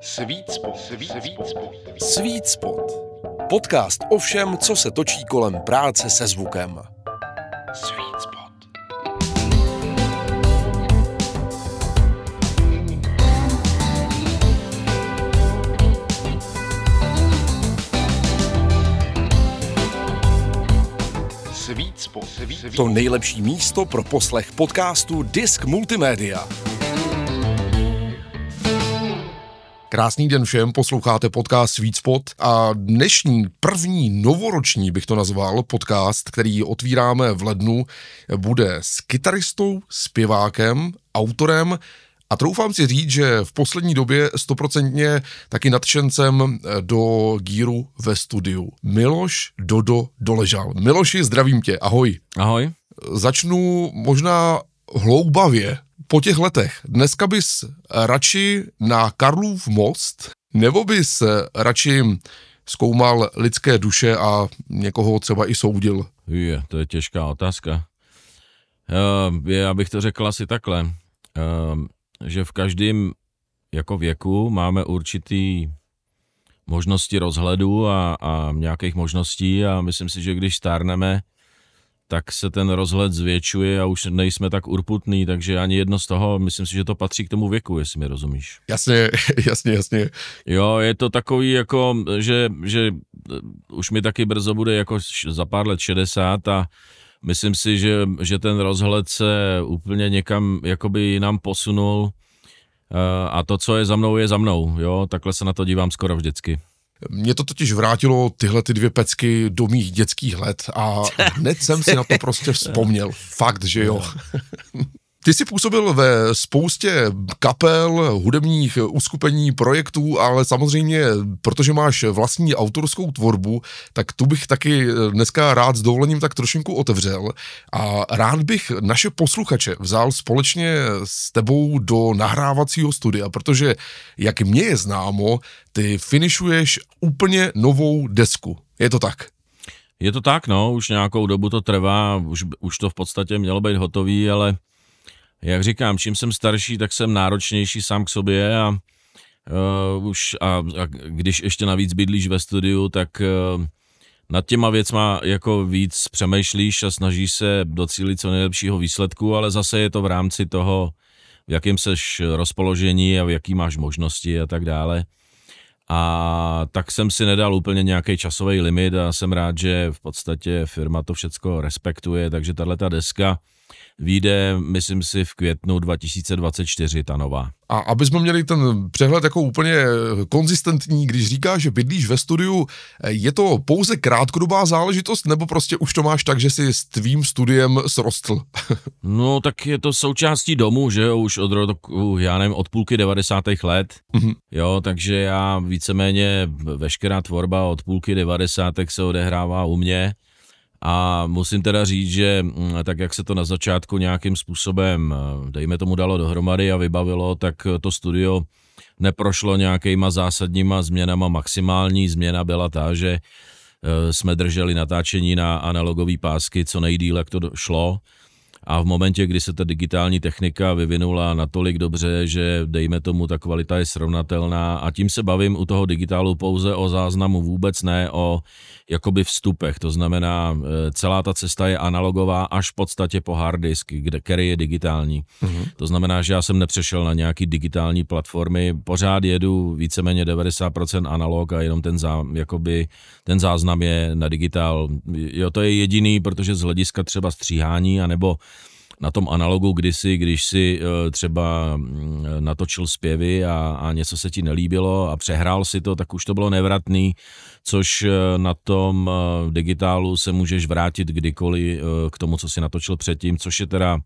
Sweet spot. Sweet, Sweet spot. Sweet Spot. Podcast o všem, co se točí kolem práce se zvukem. Sweet spot. To nejlepší místo pro poslech podcastu Disk Multimédia. Krásný den všem, posloucháte podcast Sweet Spot a dnešní první novoroční, bych to nazval, podcast, který otvíráme v lednu, bude s kytaristou, zpěvákem, autorem a troufám si říct, že v poslední době stoprocentně taky nadšencem do gíru ve studiu. Miloš Dodo Doležal. Miloši, zdravím tě, ahoj. Ahoj. Začnu možná hloubavě po těch letech. Dneska bys radši na Karlův most, nebo bys radši zkoumal lidské duše a někoho třeba i soudil? Je, to je těžká otázka. Uh, já bych to řekl asi takhle, uh, že v každém jako věku máme určitý možnosti rozhledu a, a nějakých možností a myslím si, že když stárneme, tak se ten rozhled zvětšuje a už nejsme tak urputný, takže ani jedno z toho, myslím si, že to patří k tomu věku, jestli mi rozumíš. Jasně, jasně, jasně. Jo, je to takový jako, že, že eh, už mi taky brzo bude jako za pár let 60 a myslím si, že, že ten rozhled se úplně někam jakoby jinam posunul eh, a to, co je za mnou, je za mnou, jo, takhle se na to dívám skoro vždycky. Mě to totiž vrátilo tyhle ty dvě pecky do mých dětských let a hned jsem si na to prostě vzpomněl. Fakt, že jo. Ty jsi působil ve spoustě kapel, hudebních uskupení, projektů, ale samozřejmě, protože máš vlastní autorskou tvorbu, tak tu bych taky dneska rád s dovolením tak trošinku otevřel a rád bych naše posluchače vzal společně s tebou do nahrávacího studia, protože jak mně je známo, ty finišuješ úplně novou desku. Je to tak? Je to tak, no, už nějakou dobu to trvá, už, už to v podstatě mělo být hotový, ale jak říkám, čím jsem starší, tak jsem náročnější sám k sobě a uh, už a, a když ještě navíc bydlíš ve studiu, tak uh, nad těma věcma jako víc přemýšlíš a snažíš se docílit co nejlepšího výsledku, ale zase je to v rámci toho, v jakém seš rozpoložení a v jaký máš možnosti a tak dále. A tak jsem si nedal úplně nějaký časový limit a jsem rád, že v podstatě firma to všecko respektuje, takže tahle ta deska vyjde, myslím si, v květnu 2024, ta nová. A aby jsme měli ten přehled jako úplně konzistentní, když říkáš, že bydlíš ve studiu, je to pouze krátkodobá záležitost, nebo prostě už to máš tak, že si s tvým studiem srostl? No, tak je to součástí domu, že jo, už od roku, já nevím, od půlky 90. let, Mhm. jo, takže já víceméně veškerá tvorba od půlky 90. se odehrává u mě a musím teda říct, že mm, tak jak se to na začátku nějakým způsobem, eh, dejme tomu, dalo dohromady a vybavilo, tak to studio neprošlo nějakýma zásadníma změnama. Maximální změna byla ta, že eh, jsme drželi natáčení na analogové pásky co nejdíl, jak to šlo. A v momentě, kdy se ta digitální technika vyvinula natolik dobře, že dejme tomu, ta kvalita je srovnatelná a tím se bavím u toho digitálu pouze o záznamu, vůbec ne o jakoby vstupech. To znamená, eh, celá ta cesta je analogová až v podstatě po hard disk, kde, který je digitální. Mhm. To znamená, že já jsem nepřešel na nějaký digitální platformy, pořád jedu víceméně 90% analog a jenom ten, zá, jakoby, ten záznam je na digitál. Jo, to je jediný, protože z hlediska třeba stříhání, anebo na tom analogu kdysi, když si eh, třeba mm, natočil zpěvy a, a něco se ti nelíbilo a přehrál si to, tak už to bylo nevratný, což eh, na tom eh, digitálu se můžeš vrátit kdykoliv k tomu, co si natočil předtím, což je teda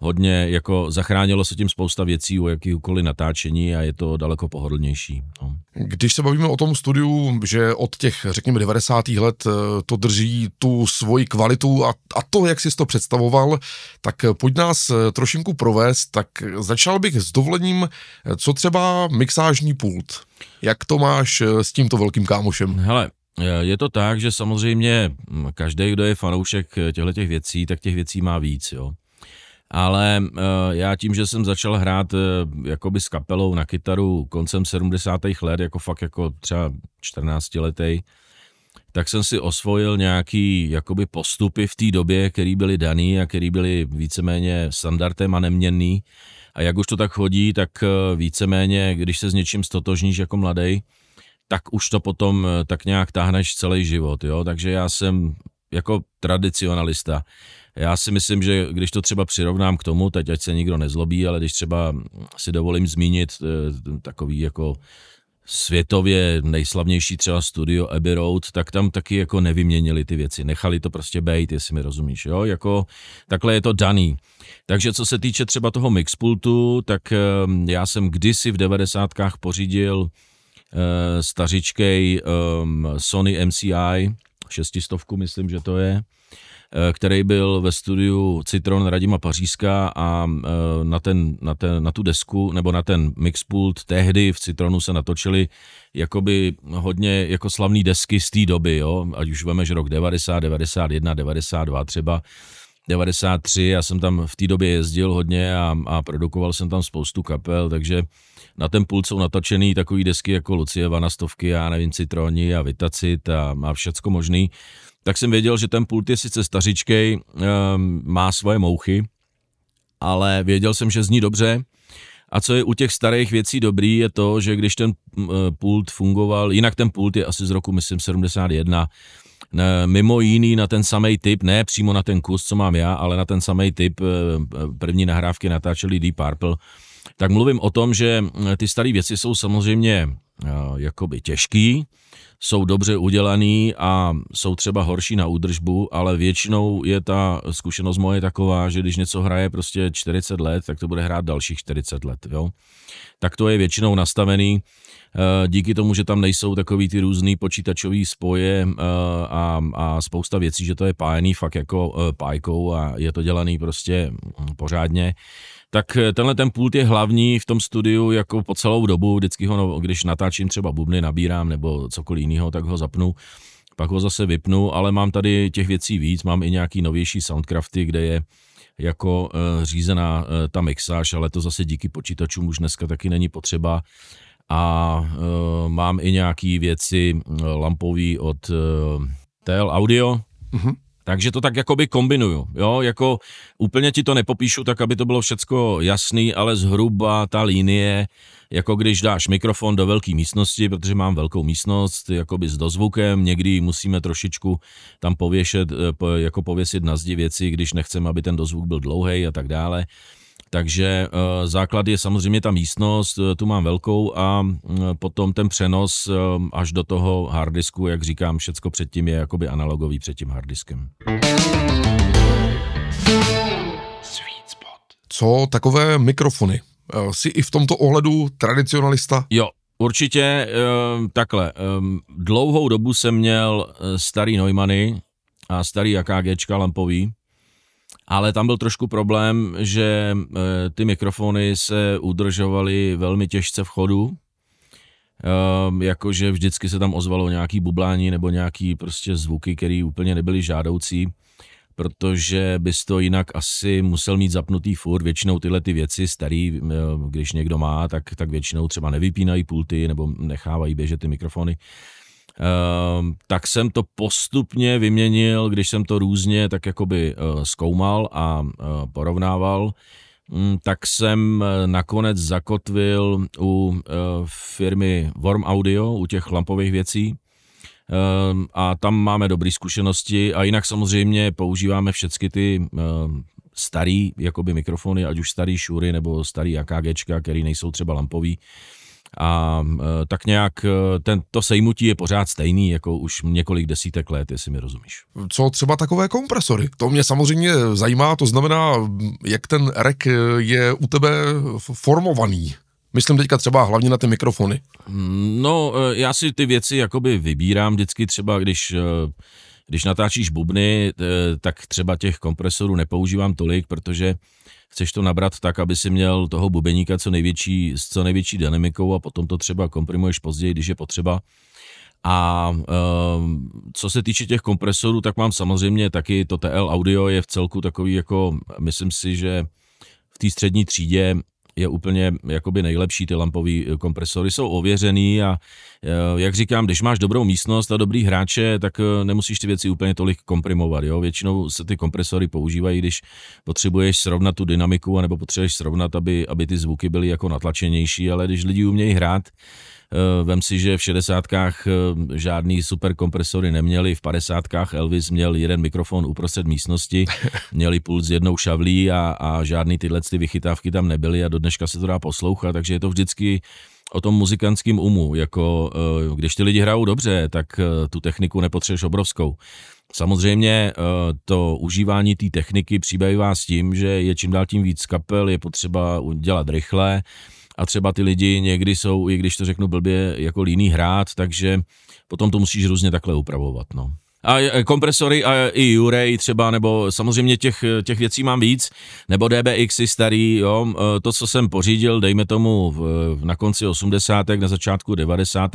hodně, jako zachránilo se tím spousta věcí u jakýkoliv natáčení a je to daleko pohodlnější. No. Když se bavíme o tom studiu, že od těch, řekněme, 90. let to drží tu svoji kvalitu a, a to, jak jsi to představoval, tak pojď nás eh, trošinku provést, tak začal bych s dovolením, eh, co třeba mixážní pult. Jak to máš eh, s tímto velkým kámošem? Hele, je to tak, že samozřejmě každý, kdo je fanoušek těchto těch věcí, tak těch věcí má víc, jo. ale já tím, že jsem začal hrát jakoby s kapelou na kytaru koncem 70. let, jako fakt jako třeba 14 letý, tak jsem si osvojil nějaký jakoby postupy v té době, které byly daný a které byly víceméně standardem a neměnný. A jak už to tak chodí, tak víceméně, když se s něčím stotožníš jako mladý, tak už to potom tak nějak táhneš celý život, jo. Takže já jsem jako tradicionalista. Já si myslím, že když to třeba přirovnám k tomu, teď ať se nikdo nezlobí, ale když třeba si dovolím zmínit eh, takový jako světově nejslavnější třeba studio Abbey Road, tak tam taky jako nevyměnili ty věci, nechali to prostě bejt, jestli mi rozumíš, jo, jako takhle je to daný. Takže co se týče třeba toho mixpultu, tak eh, já jsem kdysi v devadesátkách pořídil uh, stařičkej um, Sony MCI, šestistovku myslím, že to je, Eh, který byl ve studiu Citron Radima Pařízka a eh, na, ten, na, ten, na tu desku nebo na ten mixpult tehdy v Citronu se natočili jakoby hodně jako slavný desky z té doby, jo? ať už vemeš rok 90, 91, 92 třeba, 93, já jsem tam v té době jezdil hodně a, a produkoval jsem tam spoustu kapel, takže na ten pult jsou natočený takový desky jako Lucie Vanastovky, já nevím, Citroni a Vitacit a, a všecko možný tak jsem věděl, že ten pult je sice stařičkej, ehm, má svoje mouchy, ale věděl jsem, že zní dobře. A co je u těch starých věcí dobrý, je to, že když ten e, pult fungoval, jinak ten pult je asi z roku, myslím, 71, mimo jiný na ten samý typ, ne přímo na ten kus, co mám já, ale na ten samý typ e, první nahrávky natáčeli Deep Purple, tak mluvím o tom, že ty staré věci jsou samozřejmě e, jakoby těžký, jsou dobře udělaný a jsou třeba horší na údržbu, ale většinou je ta zkušenost moje taková, že když něco hraje prostě 40 let, tak to bude hrát dalších 40 let, jo. Tak to je většinou nastavený eh, díky tomu, že tam nejsou takový ty různý počítačový spoje eh, a, a spousta věcí, že to je pájený fakt jako eh, pájkou a je to dělaný prostě hm, pořádně, tak eh, tenhle ten pult je hlavní v tom studiu jako po celou dobu, vždycky ho, no, když natáčím třeba bubny, nabírám nebo cokoliv jiného, tak ho zapnu, pak ho zase vypnu, ale mám tady těch věcí víc, mám i nějaký novější soundcrafty, kde je jako e, řízená e, ta mixáž, ale to zase díky počítačům už dneska taky není potřeba. A e, mám i nějaký věci lampový od e, TL Audio, mm-hmm takže to tak jakoby kombinuju, jo, jako úplně ti to nepopíšu tak, aby to bylo všecko jasný, ale zhruba ta linie, jako když dáš mikrofon do velké místnosti, protože mám velkou místnost, jakoby s dozvukem, někdy musíme trošičku tam pověšet, eh, jako pověsit na zdi věci, když nechceme, aby ten dozvuk byl dlouhý a tak dále. Takže uh, základ je samozřejmě ta místnost, uh, tu mám velkou a uh, potom ten přenos až do toho harddisku, jak říkám, všecko předtím je jakoby analogový před tím harddiskem. Co takové mikrofony? Jsi i v tomto ohledu tradicionalista? Jo, určitě takhle. Dlouhou dobu jsem měl starý Neumanny a starý AKGčka lampový, ale tam byl trošku problém, že e, ty mikrofony se udržovaly velmi těžce v chodu, e, jakože vždycky se tam ozvalo nějaký bublání nebo nějaký prostě zvuky, které úplně nebyly žádoucí, protože bys to jinak asi musel mít zapnutý furt. Většinou tyhle ty věci starý, e, když někdo má, tak, tak většinou třeba nevypínají pulty nebo nechávají běžet ty mikrofony. Ehm, tak jsem to postupně vyměnil, když jsem to různě tak jakoby uh, zkoumal a uh, porovnával, um, tak jsem uh, nakonec zakotvil u firmy Worm Audio, u těch lampových věcí, ehm, a tam máme dobré zkušenosti a jinak samozřejmě používáme všechny ty starý jakoby mikrofony, ať už starý šury nebo starý AKGčka, který nejsou třeba lampový, a e, tak nějak e, ten, to sejmutí je pořád stejný, jako už několik desítek let, jestli mi rozumíš. Co třeba takové kompresory? To mě samozřejmě zajímá, to znamená, jak ten rek je u tebe formovaný. Myslím teďka třeba hlavně na ty mikrofony. No, e, já si ty věci jakoby vybírám vždycky třeba, když když natáčíš bubny, tak třeba těch kompresorů nepoužívám tolik, protože chceš to nabrat tak, aby si měl toho bubeníka co největší, s co největší dynamikou a potom to třeba komprimuješ později, když je potřeba. A e, co se týče těch kompresorů, tak mám samozřejmě taky to TL audio je v celku takový jako, myslím si, že v té střední třídě je úplně jakoby nejlepší, ty lampové kompresory jsou ověřený a eh, jak říkám, když máš dobrou místnost a dobrý hráče, tak eh, nemusíš ty věci úplně tolik komprimovat, jo? většinou se ty kompresory používají, když potřebuješ srovnat tu dynamiku, anebo potřebuješ srovnat, aby, aby ty zvuky byly jako natlačenější, ale když lidi umějí hrát, Eh, vem si, že v šedesátkách eh, žádný super kompresory neměli, v padesátkách Elvis měl jeden mikrofon uprostřed místnosti, měli pult s jednou šavlí a, a žádný tyhle ty vychytávky tam nebyly a do dneška se to dá poslouchat, takže je to vždycky o tom muzikantském umu, jako eh, když ty lidi hrajou dobře, tak tu techniku nepotřebuješ obrovskou. Samozřejmě to užívání té techniky přibývá s tím, že je čím dál tím víc kapel, je potřeba dělat rychle, a třeba ty lidi někdy jsou, i když to řeknu blbě, jako líný hrát, takže potom to musíš různě takhle upravovat, no. A kompresory a i Uray třeba, nebo samozřejmě těch, těch věcí mám víc, nebo DBXy starý, jo, to, co jsem pořídil, dejme tomu v, na konci 80. na začátku 90.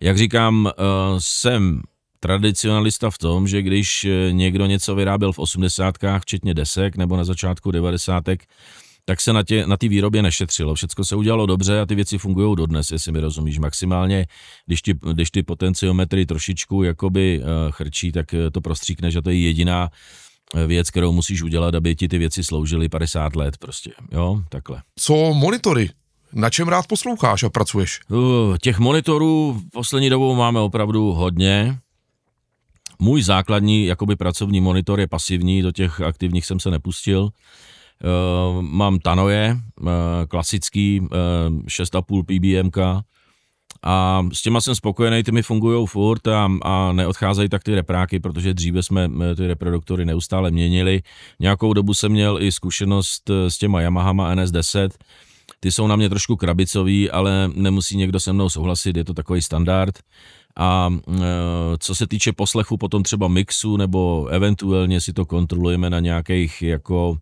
Jak říkám, jsem tradicionalista v tom, že když někdo něco vyráběl v 80. včetně desek, nebo na začátku 90 tak se na, tě, na ty výrobě nešetřilo. Všechno se udělalo dobře a ty věci fungují dodnes, jestli mi rozumíš. Maximálně, když ty, když ty potenciometry trošičku jakoby uh, chrčí, tak eh, to prostříkne, že to je jediná eh, věc, kterou musíš udělat, aby ti ty věci sloužily 50 let prostě, jo, takhle. Co monitory? Na čem rád posloucháš a pracuješ? Uh, těch monitorů v poslední dobou máme opravdu hodně. Můj základní jakoby pracovní monitor je pasivní, do těch aktivních jsem se nepustil. Uh, mám Tanoje, uh, klasický, uh, 6,5 PBMK a s těma jsem spokojený, ty mi fungují furt a, a neodcházejí tak ty repráky, protože dříve jsme ty reproduktory neustále měnili. Nějakou dobu jsem měl i zkušenost s těma Yamahama NS10, ty jsou na mě trošku krabicový, ale nemusí někdo se mnou souhlasit, je to takový standard. A co se týče poslechu potom třeba mixu, nebo eventuálně si to kontrolujeme na nějakých jako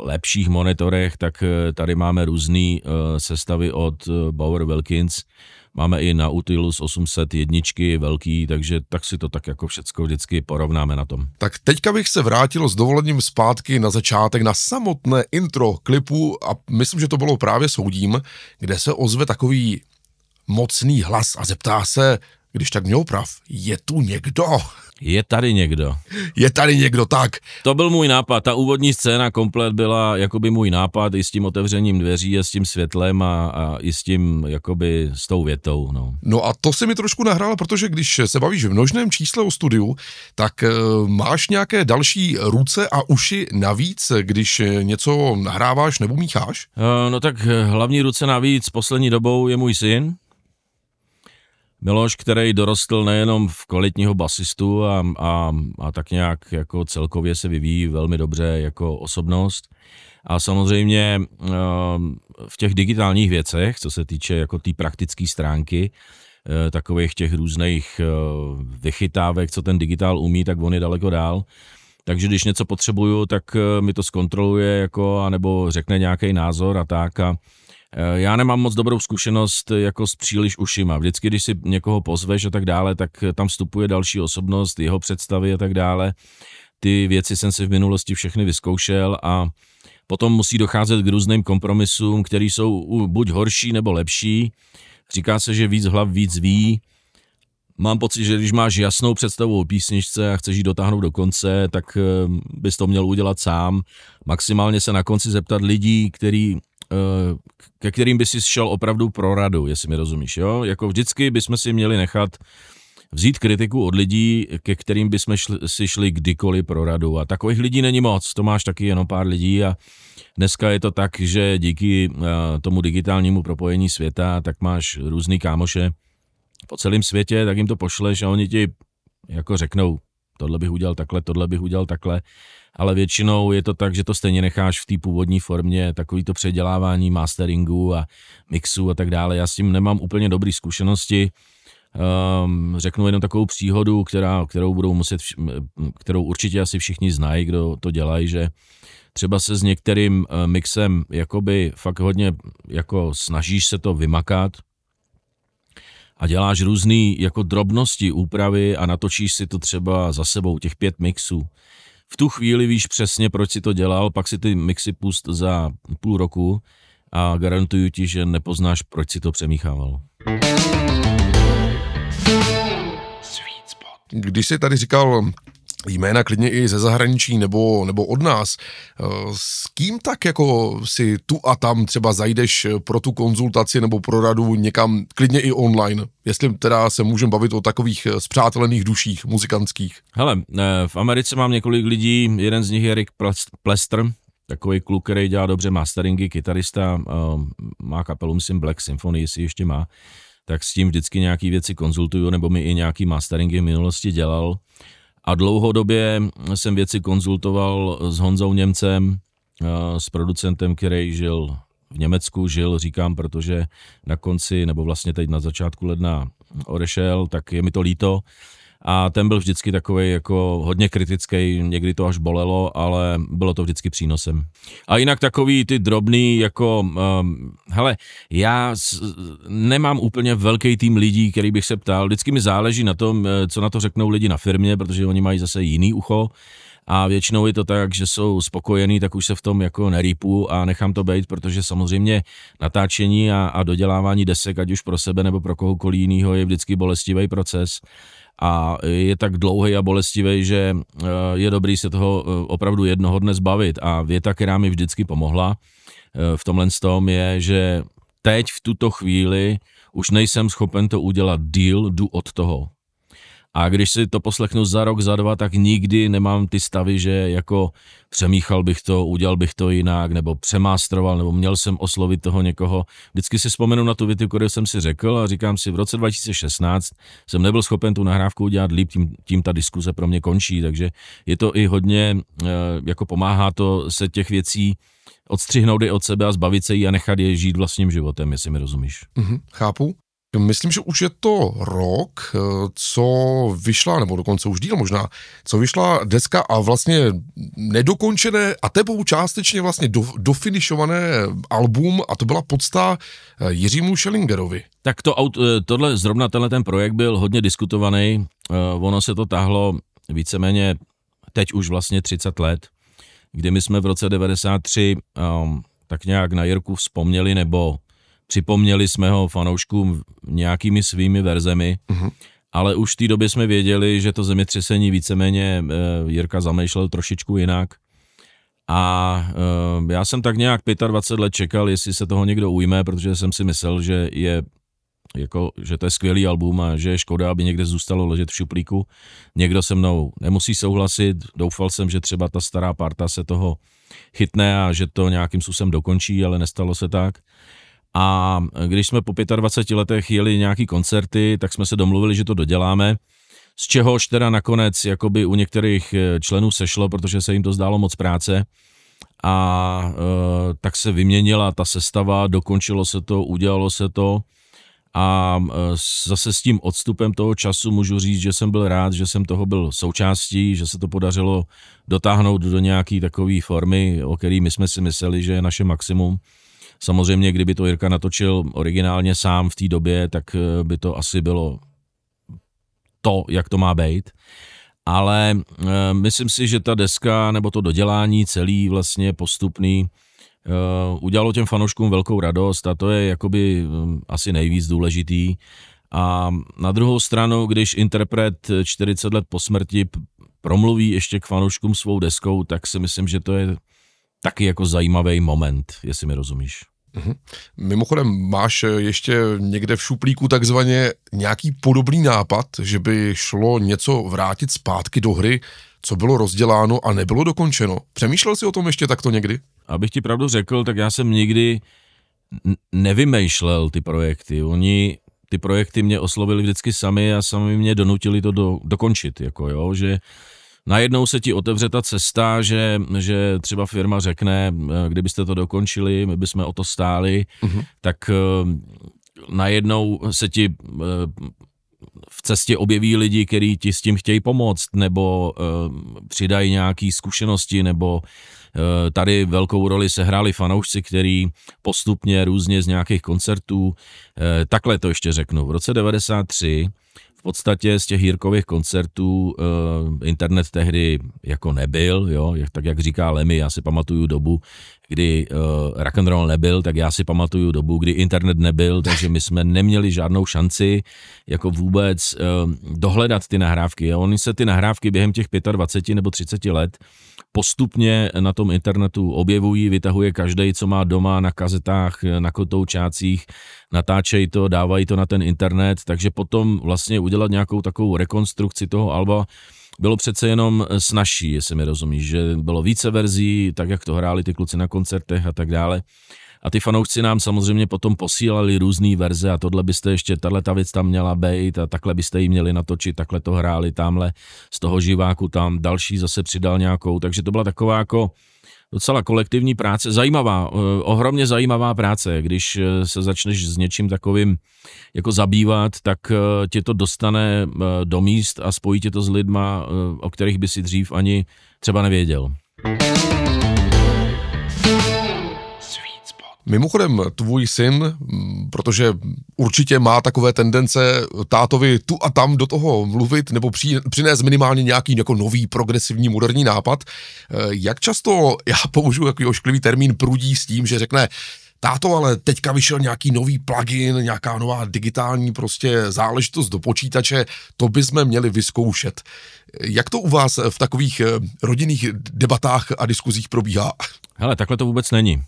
lepších monitorech, tak eh, tady máme různé eh, sestavy od eh, Bauer Wilkins, máme i na Utilus 800 jedničky velký, takže tak si to tak jako všecko vždycky porovnáme na tom. Tak teďka bych se vrátil s dovolením zpátky na začátek, na samotné intro klipu a myslím, že to bylo právě Soudím, kde se ozve takový mocný hlas a zeptá se, když tak měl prav, je tu někdo? Je tady někdo. Je tady někdo, tak. To byl můj nápad. Ta úvodní scéna komplet byla jakoby můj nápad i s tím otevřením dveří a s tím světlem a, a i s tím jakoby s tou větou. No. no a to se mi trošku nahrálo, protože když se bavíš v množném čísle o studiu, tak uh, máš nějaké další ruce a uši navíc, když něco nahráváš nebo mícháš? Uh, no tak hlavní ruce navíc poslední dobou je můj syn, Miloš, který dorostl nejenom v kvalitního basistu a, a, a tak nějak jako celkově se vyvíjí velmi dobře jako osobnost. A samozřejmě ehm, v těch digitálních věcech, co se týče jako té tý praktické stránky, eh, takových těch různých eh, vychytávek, co ten digitál umí, tak on je daleko dál. Takže když něco potřebuju, tak eh, mi to zkontroluje, jako, anebo řekne nějaký názor a tak. A, já nemám moc dobrou zkušenost eh, jako s příliš ušima. Vždycky, když si někoho pozveš a tak dále, tak eh, tam vstupuje další osobnost, jeho představy a tak dále. Ty věci jsem si v minulosti všechny vyzkoušel a potom musí docházet k různým kompromisům, které jsou buď horší nebo lepší. Říká se, že víc hlav víc ví. Mám pocit, že když máš jasnou představu o písničce a chceš ji dotáhnout do konce, tak bys to měl udělat sám. Maximálně se na konci zeptat lidí, který Eh, ke kterým by si šel opravdu pro radu, jestli mi rozumíš, jo? Jako vždycky bychom si měli nechat vzít kritiku od lidí, ke kterým bychom šli, si šli kdykoliv pro radu. A takových lidí není moc, to máš taky jenom pár lidí a dneska je to tak, že díky uh, tomu digitálnímu propojení světa, tak máš různý kámoše po celém světě, tak jim to pošleš a oni ti jako řeknou, tohle bych udělal takhle, tohle bych udělal takhle ale většinou je to tak, že to stejně necháš v té původní formě, takový to předělávání masteringu a mixu a tak dále. Já s tím nemám úplně dobré zkušenosti. Um, řeknu jenom takovou příhodu, která, kterou budou muset, kterou určitě asi všichni znají, kdo to dělají, že třeba se s některým uh, mixem jakoby fakt hodně jako snažíš se to vymakat a děláš různé jako drobnosti, úpravy a natočíš si to třeba za sebou těch pět mixů v tu chvíli víš přesně, proč si to dělal, pak si ty mixy pust za půl roku a garantuju ti, že nepoznáš, proč si to přemíchával. Když jsi tady říkal jména klidně i ze zahraničí nebo, nebo od nás, eh, s kým tak jako si tu a tam třeba zajdeš pro tu konzultaci nebo pro radu někam, klidně i online, jestli teda se můžeme bavit o takových eh, spřátelených duších muzikantských. Hele, eh, v Americe mám několik lidí, jeden z nich je Rick Plest- Plester, takový kluk, který dělá dobře masteringy, kytarista, eh, má kapelu, myslím Black Symphony, jestli ještě má, tak s tím vždycky nějaký věci konzultuju, nebo mi i nějaký masteringy v minulosti dělal. A dlouhodobě jsem věci konzultoval s Honzou Němcem, eh, s producentem, který žil v Německu, žil, říkám, protože na konci, nebo vlastně teď na začátku ledna odešel, tak je mi to líto. A ten byl vždycky takový jako hodně kritický, někdy to až bolelo, ale bylo to vždycky přínosem. A jinak takový ty drobný, jako, um, hele, já s, nemám úplně velký tým lidí, který bych se ptal, vždycky mi záleží na tom, eh, co na to řeknou lidi na firmě, protože oni mají zase jiný ucho. A většinou je to tak, že jsou spokojení, tak už se v tom jako nerýpu a nechám to být, protože samozřejmě natáčení a, a dodělávání desek, ať už pro sebe nebo pro kohokoliv jiného, je vždycky bolestivý proces a je tak dlouhý a bolestivý, že eh, je dobrý se toho eh, opravdu jednoho dne zbavit a věta, která mi vždycky pomohla eh, v tomhle tom je, že teď v tuto chvíli už nejsem schopen to udělat deal, jdu od toho. A když si to poslechnu za rok, za dva, tak nikdy nemám ty stavy, že jako přemíchal bych to, udělal bych to jinak, nebo přemástroval, nebo měl jsem oslovit toho někoho. Vždycky si vzpomenu na tu větu, kterou jsem si řekl a říkám si, v roce 2016 jsem nebyl schopen tu nahrávku udělat líp, tím, tím ta diskuse pro mě končí, takže je to i hodně, eh, jako pomáhá to se těch věcí odstřihnout je od sebe a zbavit se jí a nechat je žít vlastním životem, jestli mi rozumíš. Mhm, chápu. Myslím, že už je to rok, eh, co vyšla, nebo dokonce už díl možná, co vyšla deska a vlastně nedokončené a tebou částečně vlastně do, dofinišované album a to byla podsta eh, Jiřímu Schellingerovi. Tak to, eh, tohle, zrovna tenhle ten projekt byl hodně diskutovaný, ono se to tahlo víceméně teď už vlastně 30 let, kdy my jsme v roce 93 um, tak nějak na Jirku vzpomněli nebo připomněli jsme ho fanouškům nějakými svými verzemi, Mhm. ale už v té době jsme věděli, že to zemětřesení víceméně uh, Jirka zamýšlel trošičku jinak. A uh, já jsem tak nějak 25 let čekal, jestli se toho někdo ujme, protože jsem si myslel, že je jako, že to je skvělý album a že je škoda, aby někde zůstalo ležet v šuplíku. Někdo se mnou nemusí souhlasit, doufal jsem, že třeba ta stará parta se toho chytne a že to nějakým způsobem dokončí, ale nestalo se tak. A když jsme po 25 letech jeli nějaký koncerty, tak jsme se domluvili, že to doděláme, z čehož teda nakonec jakoby u některých eh, členů sešlo, protože se jim to zdálo moc práce. A e, tak se vyměnila ta sestava, dokončilo se to, udělalo se to. A e, zase s tím odstupem toho času můžu říct, že jsem byl rád, že jsem toho byl součástí, že se to podařilo dotáhnout do nějaký takové formy, o který my jsme si mysleli, že je naše maximum. Samozřejmě, kdyby to Jirka natočil originálně sám v té době, tak e, by to asi bylo to, jak to má být. Ale e, myslím si, že ta deska nebo to dodělání celý vlastně postupný Uh, udělalo těm fanouškům velkou radost a to je jakoby asi nejvíc důležitý. A na druhou stranu, když interpret 40 let po smrti promluví ještě k fanouškům svou deskou, tak si myslím, že to je taky jako zajímavý moment, jestli mi rozumíš. Mimochodem, máš ještě někde v šuplíku takzvaně nějaký podobný nápad, že by šlo něco vrátit zpátky do hry, co bylo rozděláno a nebylo dokončeno. Přemýšlel jsi o tom ještě takto někdy? Abych ti pravdu řekl, tak já jsem nikdy nevymýšlel ty projekty. Oni ty projekty mě oslovili vždycky sami a sami mě donutili to do, dokončit, jako jo, že najednou se ti otevře ta cesta, že, že třeba firma řekne, eh, kdybyste to dokončili, my bychom o to stáli, Mhm. tak eh, najednou se ti eh, v cestě objeví lidi, kteří ti s tím chtějí pomoct, nebo uh, přidají nějaké zkušenosti, nebo uh, tady velkou roli se hráli fanoušci, který postupně různě z nějakých koncertů, uh, takhle to ještě řeknu, v roce 93 v podstatě z těch Jirkových koncertů uh, internet tehdy jako nebyl, jo, tak jak říká Lemmy, já si pamatuju dobu, kdy uh, rock and roll nebyl, tak já si pamatuju dobu, kdy internet nebyl, takže my jsme neměli žádnou šanci jako vůbec uh, dohledat ty nahrávky. Oni se ty nahrávky během těch 25 nebo 30 let postupně na tom internetu objevují, vytahuje každý, co má doma na kazetách, na kotoučácích, natáčejí to, dávají to na ten internet, takže potom vlastně udělat nějakou takovou rekonstrukci toho alba bylo přece jenom snažší, jestli mi rozumíš, že bylo více verzí, tak jak to hráli ty kluci na koncertech a tak dále. A ty fanoušci nám samozřejmě potom posílali různé verze a tohle byste ještě, tahle ta věc tam měla být a takhle byste ji měli natočit, takhle to hráli tamhle z toho živáku tam, další zase přidal nějakou, takže to byla taková jako docela kolektivní práce, zajímavá, eh, ohromně zajímavá práce, když eh, se začneš s něčím takovým jako zabývat, tak eh, tě to dostane do míst a spojí tě to s lidma, o kterých by si dřív ani třeba nevěděl. Mimochodem, tvůj syn, protože určitě má takové tendence tátovi tu a tam do toho mluvit nebo přinést minimálně nějaký jako nový progresivní moderní nápad, eh, jak často, já použiju takový ošklivý termín, prudí s tím, že řekne, táto, ale teďka vyšel nějaký nový plugin, nějaká nová digitální prostě záležitost do počítače, to bychom měli vyzkoušet. Jak to u vás v takových eh, rodinných debatách a diskuzích probíhá? Hele, takhle to vůbec není.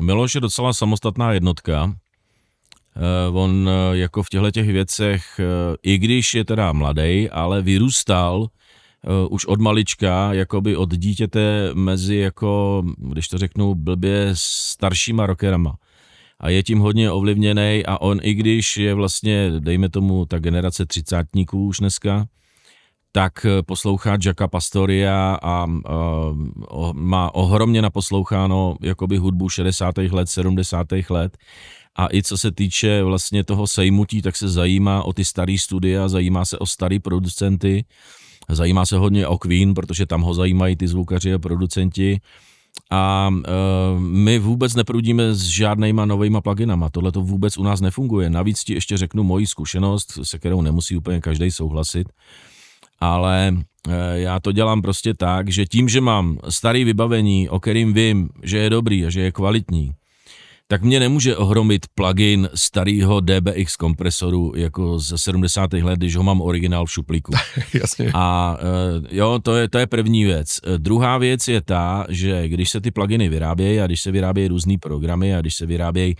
Miloš je docela samostatná jednotka. Eh, on eh, jako v těchto těch věcech, eh, i když je teda mladý, ale vyrůstal už od malička, jakoby od dítěte mezi jako, když to řeknu blbě, staršíma rockerama. A je tím hodně ovlivněný a on i když je vlastně, dejme tomu, ta generace třicátníků už dneska, tak eh, poslouchá Jacka Pastoria a uh, má ohromně naposloucháno jakoby hudbu 60. let, 70. let a i co se týče vlastně toho sejmutí, tak se zajímá o ty staré studia, zajímá se o starý producenty, zajímá se hodně o Queen, protože tam ho zajímají ty zvukaři a producenti a uh, my vůbec neprudíme s žádnýma novejma pluginama, tohle to vůbec u nás nefunguje. Navíc ti ještě řeknu moji zkušenost, se kterou nemusí úplně každý souhlasit, ale eh, já to dělám prostě tak, že tím, že mám starý vybavení, o kterým vím, že je dobrý a že je kvalitní, tak mě nemůže ohromit plugin starého DBX kompresoru jako ze 70. let, když ho mám originál v šuplíku. Jasně. A eh, jo, to je, to je první věc. Eh, druhá věc je ta, že když se ty pluginy vyrábějí a když se vyrábějí různé programy a když se vyrábějí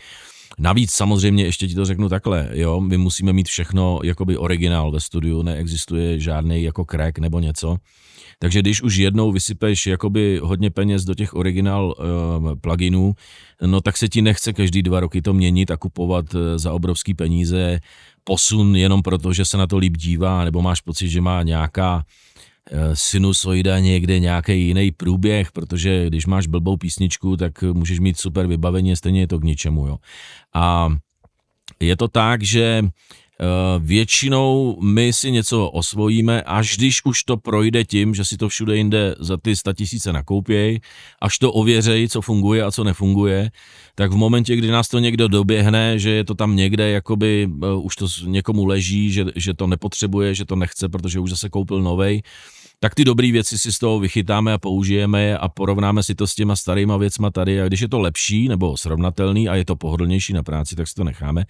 Navíc samozřejmě ještě ti to řeknu takhle, jo, my musíme mít všechno jakoby originál ve studiu, neexistuje žádný jako crack nebo něco. Takže když už jednou vysypeš jakoby hodně peněz do těch originál uh, pluginů, no tak se ti nechce každý dva roky to měnit a kupovat uh, za obrovský peníze posun jenom proto, že se na to líp dívá, nebo máš pocit, že má nějaká Eh, sinusoida někde nějaký jiný průběh, protože když máš blbou písničku, tak můžeš mít super vybavení, stejně je to k ničemu. Jo. A je to tak, že eh, většinou my si něco osvojíme, až když už to projde tím, že si to všude jinde za ty tisíce nakoupějí, až to ověřejí, co funguje a co nefunguje, tak v momentě, kdy nás to někdo doběhne, že je to tam někde, jakoby uh, už to někomu leží, že, že to nepotřebuje, že to nechce, protože už zase koupil novej, tak ty dobré věci si z toho vychytáme a použijeme je a porovnáme si to s těma starýma věcma tady a když je to lepší nebo srovnatelný a je to pohodlnější na práci, tak si to necháme.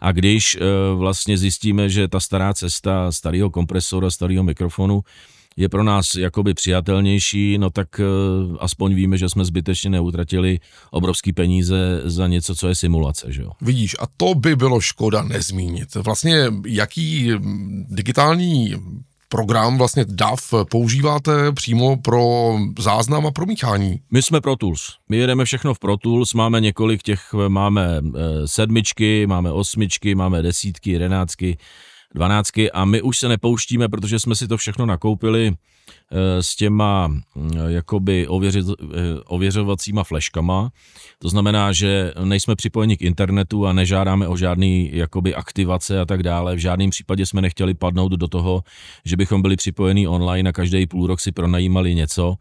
A když e, vlastně zjistíme, že ta stará cesta starého kompresora, starého mikrofonu je pro nás jakoby přijatelnější, no tak e, aspoň víme, že jsme zbytečně neutratili obrovský peníze za něco, co je simulace, že jo. Vidíš, a to by bylo škoda nezmínit. Vlastně jaký digitální program vlastně DAV používáte přímo pro záznam a promíchání? My jsme Pro Tools. My jedeme všechno v Pro Tools, máme několik těch, máme eh, sedmičky, máme osmičky, máme desítky, jedenáctky, dvanáctky a my už se nepouštíme, protože jsme si to všechno nakoupili s těma mm, jakoby ověři, eh, ověřovacíma fleškama. To znamená, že nejsme připojeni k internetu a nežádáme o žádný jakoby aktivace a tak dále. V žádném případě jsme nechtěli padnout do toho, že bychom byli připojení online a každý půl rok si pronajímali něco.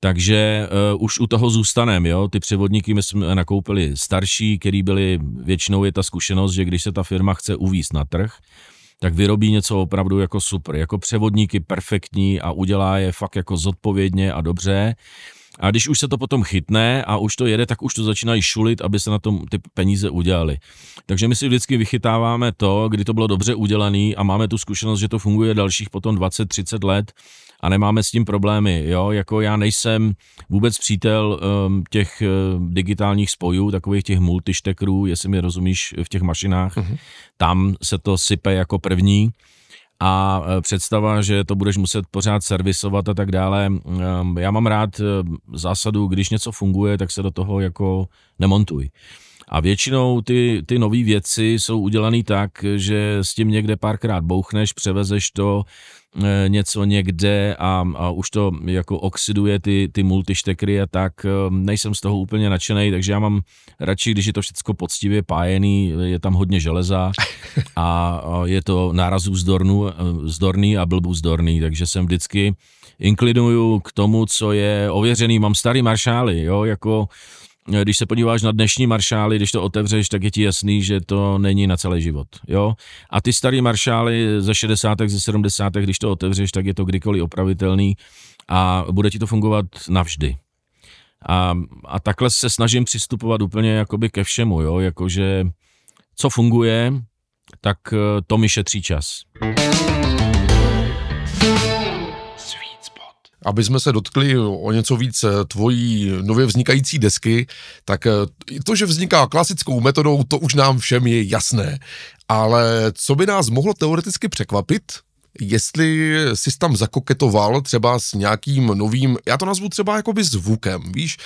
Takže uh, už u toho zůstaneme, jo. Ty převodníky my jsme nakoupili starší, který byli, většinou je ta zkušenost, že když se ta firma chce uvíst na trh, tak vyrobí něco opravdu jako super, jako převodníky perfektní a udělá je fakt jako zodpovědně a dobře. A když už se to potom chytne a už to jede, tak už to začínají šulit, aby se na tom ty peníze udělali. Takže my si vždycky vychytáváme to, kdy to bylo dobře udělané a máme tu zkušenost, že to funguje dalších potom 20-30 let a nemáme s tím problémy, jo, jako já nejsem vůbec přítel um, těch uh, digitálních spojů, takových těch multištekrů, jestli mi rozumíš, v těch mašinách, uh-huh. tam se to sype jako první, a e, představa, že to budeš muset pořád servisovat a tak dále. Já mám rád e, zásadu, když něco funguje, tak se do toho jako nemontuj. A většinou ty, ty nové věci jsou udělané tak, že s tím někde párkrát bouchneš, převezeš to, něco někde a, a už to jako oxiduje ty, ty multištekry a tak e, nejsem z toho úplně nadšený, takže já mám radši, když je to všechno poctivě pájený, je tam hodně železa a je to nárazů zdornu, e, zdorný a blbů zdorný, takže jsem vždycky inklinuju k tomu, co je ověřený. Mám starý maršály, jo, jako když se podíváš na dnešní maršály, když to otevřeš, tak je ti jasný, že to není na celý život. Jo? A ty starý maršály ze 60. ze 70. když to otevřeš, tak je to kdykoliv opravitelný a bude ti to fungovat navždy. A, a takhle se snažím přistupovat úplně jakoby ke všemu, jo? jakože co funguje, tak eh, to mi šetří čas. Aby jsme se dotkli o něco víc eh, tvojí nově vznikající desky, tak eh, to, že vzniká klasickou metodou, to už nám všem je jasné. Ale co by nás mohlo teoreticky překvapit, jestli jsi tam zakoketoval třeba s nějakým novým, já to nazvu třeba jakoby zvukem, víš,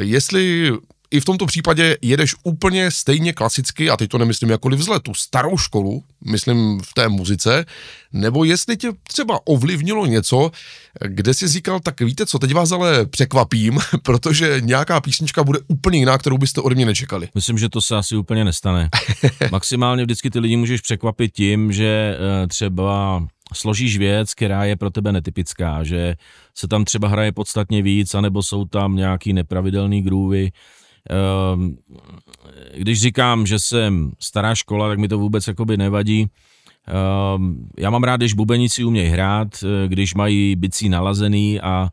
jestli i v tomto případě jedeš úplně stejně klasicky, a teď to nemyslím jakkoliv vzle, tu starou školu, myslím v té muzice, nebo jestli tě třeba ovlivnilo něco, kde jsi říkal, tak víte co, teď vás ale překvapím, protože nějaká písnička bude úplně jiná, kterou byste ode mě nečekali. Myslím, že to se asi úplně nestane. Maximálně vždycky ty lidi můžeš překvapit tím, že eh, třeba složíš věc, která je pro tebe netypická, že se tam třeba hraje podstatně víc, anebo jsou tam nějaký nepravidelný groovy, když říkám, že jsem stará škola, tak mi to vůbec jakoby nevadí. Ehm, já mám rád, když bubenici umějí hrát, když mají bicí nalazený a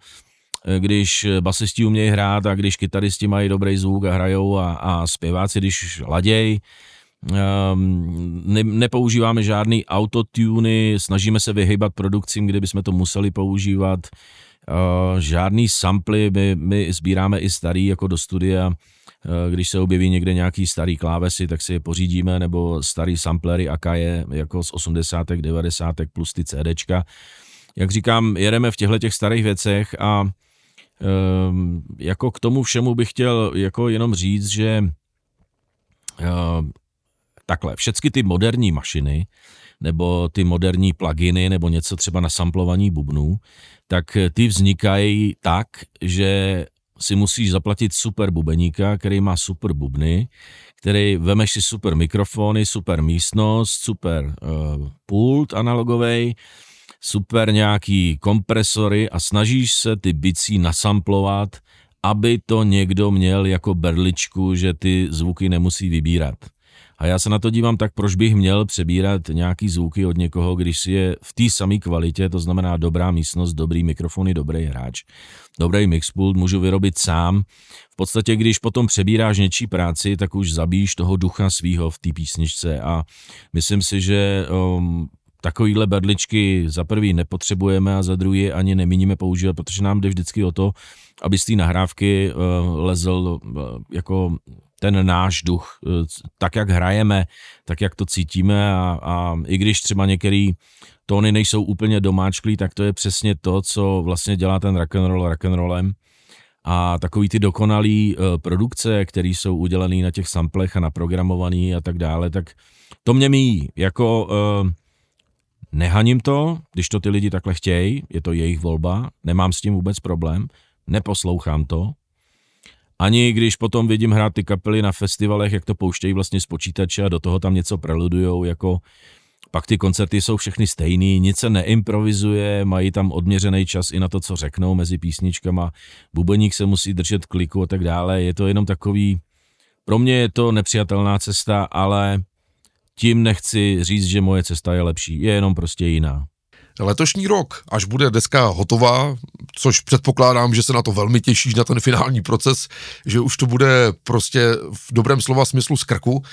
eh, když basisti umějí hrát a když kytaristi mají dobrý zvuk a hrajou a, a zpěváci, když laděj. Um, ne, nepoužíváme žádný autotuny, snažíme se vyhybat produkcím, kde bychom to museli používat. Žádný samply, my, my sbíráme i starý jako do studia, když se objeví někde nějaký starý klávesy, tak si je pořídíme, nebo starý samplery Akaje, jako z 80. 90. plus ty CDčka. Jak říkám, jedeme v těchto těch starých věcech a um, jako k tomu všemu bych chtěl jako jenom říct, že uh, takhle, všechny ty moderní mašiny, nebo ty moderní pluginy, nebo něco třeba na samplovaní bubnů, tak ty vznikají tak, že si musíš zaplatit super bubeníka, který má super bubny, který vemeš si super mikrofony, super místnost, super uh, pult analogový, super nějaký kompresory a snažíš se ty bicí nasamplovat, aby to někdo měl jako berličku, že ty zvuky nemusí vybírat. A já se na to dívám tak, proč bych měl přebírat nějaký zvuky od někoho, když si je v té samé kvalitě, to znamená dobrá místnost, dobrý mikrofony, dobrý hráč, dobrý mixpult, můžu vyrobit sám. V podstatě, když potom přebíráš něčí práci, tak už zabíjíš toho ducha svýho v té písničce a myslím si, že um, takovýhle berličky za prvý nepotřebujeme a za druhý ani nemíníme používat, protože nám jde vždycky o to, aby z té nahrávky uh, lezl uh, jako ten náš duch, eh, tak jak hrajeme, tak jak to cítíme a, a i když třeba některý tóny nejsou úplně domáčklí, tak to je přesně to, co vlastně dělá ten rock'n'roll rock'n'rollem. A takový ty dokonalý uh, produkce, které jsou udělané na těch samplech a naprogramovaný a tak dále, tak to mě míjí. Jako uh, nehaním to, když to ty lidi takhle chtějí, je to jejich volba, nemám s tím vůbec problém, neposlouchám to, ani když potom vidím hrát ty kapely na festivalech, jak to pouštějí vlastně z počítače a do toho tam něco preludujou, jako pak ty koncerty jsou všechny stejný, nic se neimprovizuje, mají tam odměřený čas i na to, co řeknou mezi písničkama, bubeník se musí držet kliku a tak dále, je to jenom takový, pro mě je to nepřijatelná cesta, ale tím nechci říct, že moje cesta je lepší, je jenom prostě jiná. Letošní rok, až bude deska hotová, což předpokládám, že se na to velmi těšíš, na ten finální proces, že už to bude prostě v dobrém slova smyslu z krku.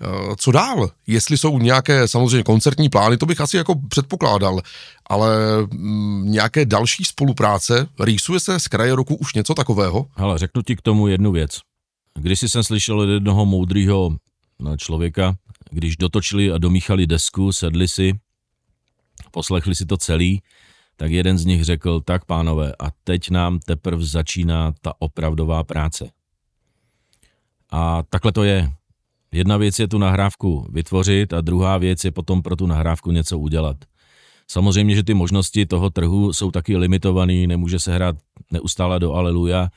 Eh, co dál? Jestli jsou nějaké samozřejmě koncertní plány, to bych asi jako předpokládal, ale mm, nějaké další spolupráce, rýsuje se z kraje roku už něco takového? Ale řeknu ti k tomu jednu věc. Když jsem slyšel od jednoho moudrého no, člověka, když dotočili a domíchali desku, sedli si poslechli si to celý, tak jeden z nich řekl, tak pánové, a teď nám teprve začíná ta opravdová práce. A takhle to je. Jedna věc je tu nahrávku vytvořit a druhá věc je potom pro tu nahrávku něco udělat. Samozřejmě, že ty možnosti toho trhu jsou taky limitovaný, nemůže se hrát neustále do aleluja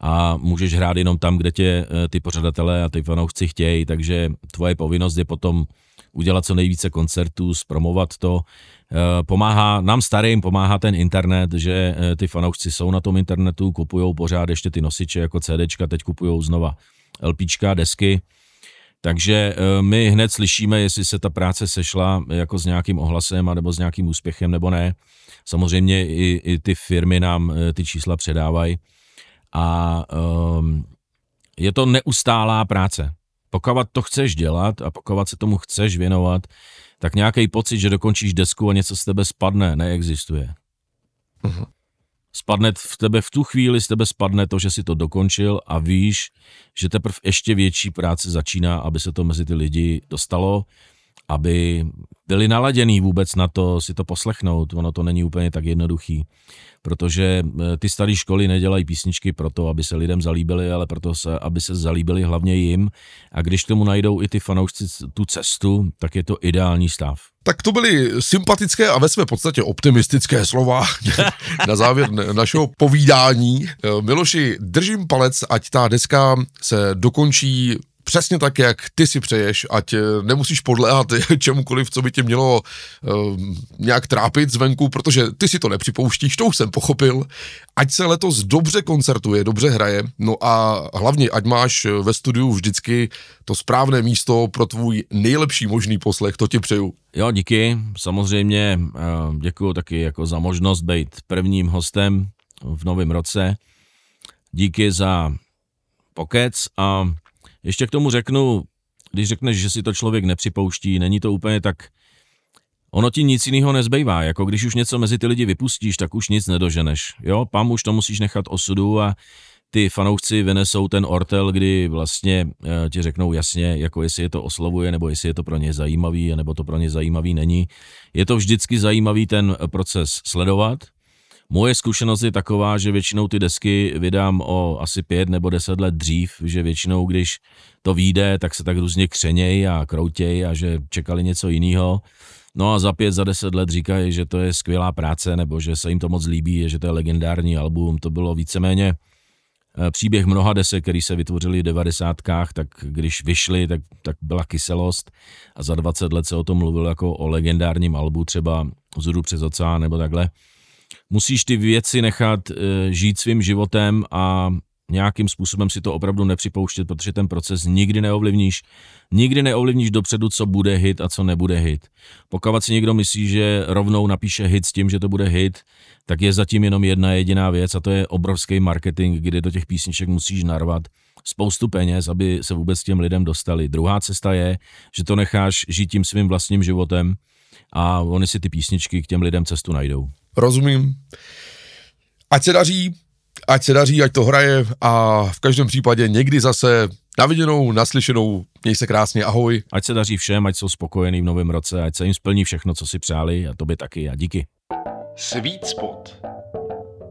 a můžeš hrát jenom tam, kde tě eh, ty pořadatelé a ty fanoušci chtějí, takže tvoje povinnost je potom udělat co nejvíce koncertů, zpromovat to. Eh, pomáhá nám starým, pomáhá ten internet, že eh, ty fanoušci jsou na tom internetu, kupují pořád ještě ty nosiče jako CDčka, teď kupují znova LPčka, desky. Takže eh, my hned slyšíme, jestli se ta práce sešla jako s nějakým ohlasem nebo s nějakým úspěchem nebo ne. Samozřejmě i, i ty firmy nám ty čísla předávají. A um, je to neustálá práce. Pokud to chceš dělat a pokud se tomu chceš věnovat, tak nějaký pocit, že dokončíš desku a něco z tebe spadne, neexistuje. Uh-huh. Spadne v tebe, v tu chvíli z tebe spadne to, že si to dokončil a víš, že teprve ještě větší práce začíná, aby se to mezi ty lidi dostalo, aby byli naladěný vůbec na to si to poslechnout. Ono to není úplně tak jednoduchý protože eh, ty staré školy nedělají písničky proto, aby se lidem zalíbily, ale proto, se, aby se zalíbily hlavně jim. A když tomu najdou i ty fanoušci tu cestu, tak je to ideální stav. Tak to byly sympatické a ve své podstatě optimistické slova na závěr našeho povídání. Eh, Miloši, držím palec, ať ta deska se dokončí přesně tak, jak ty si přeješ, ať eh, nemusíš podléhat čemukoliv, co by tě mělo uh, nějak trápit zvenku, protože ty si to nepřipouštíš, to už jsem pochopil. Ať se letos dobře koncertuje, dobře hraje, no a hlavně, ať máš ve studiu vždycky to správné místo pro tvůj nejlepší možný poslech, to ti přeju. Jo, díky, samozřejmě eh, děkuji taky jako za možnost být prvním hostem v novém roce. Díky za pokec a ještě k tomu řeknu, když řekneš, že si to člověk nepřipouští, není to úplně tak, ono ti nic jiného nezbývá, jako když už něco mezi ty lidi vypustíš, tak už nic nedoženeš, jo, pam už to musíš nechat osudu a ty fanoušci vynesou ten ortel, kdy vlastně e, ti řeknou jasně, jako jestli je to oslovuje, nebo jestli je to pro ně zajímavý, nebo to pro ně zajímavý není. Je to vždycky zajímavý ten proces sledovat, Moje zkušenost je taková, že většinou ty desky vydám o asi pět nebo deset let dřív, že většinou, když to vyjde, tak se tak různě křeněj a kroutěj a že čekali něco jiného. No a za pět, za deset let říkají, že to je skvělá práce, nebo že se jim to moc líbí, že to je legendární album. To bylo víceméně eh, příběh mnoha desek, který se vytvořili v devadesátkách, tak když vyšly, tak, tak byla kyselost a za 20 let se o tom mluvilo jako o legendárním albu, třeba Zudu přes oceán nebo takhle musíš ty věci nechat e, žít svým životem a nějakým způsobem si to opravdu nepřipouštět, protože ten proces nikdy neovlivníš. Nikdy neovlivníš dopředu, co bude hit a co nebude hit. Pokud si někdo myslí, že rovnou napíše hit s tím, že to bude hit, tak je zatím jenom jedna jediná věc a to je obrovský marketing, kde do těch písniček musíš narvat spoustu peněz, aby se vůbec těm lidem dostali. Druhá cesta je, že to necháš žít tím svým vlastním životem a oni si ty písničky k těm lidem cestu najdou. Rozumím. Ať se daří, ať se daří, ať to hraje a v každém případě někdy zase naviděnou, naslyšenou, měj se krásně, ahoj. Ať se daří všem, ať jsou spokojení v novém roce, ať se jim splní všechno, co si přáli a tobě taky a díky. Sweet Spot.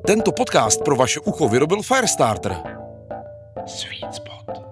Tento podcast pro vaše ucho vyrobil Firestarter. Sweet Spot.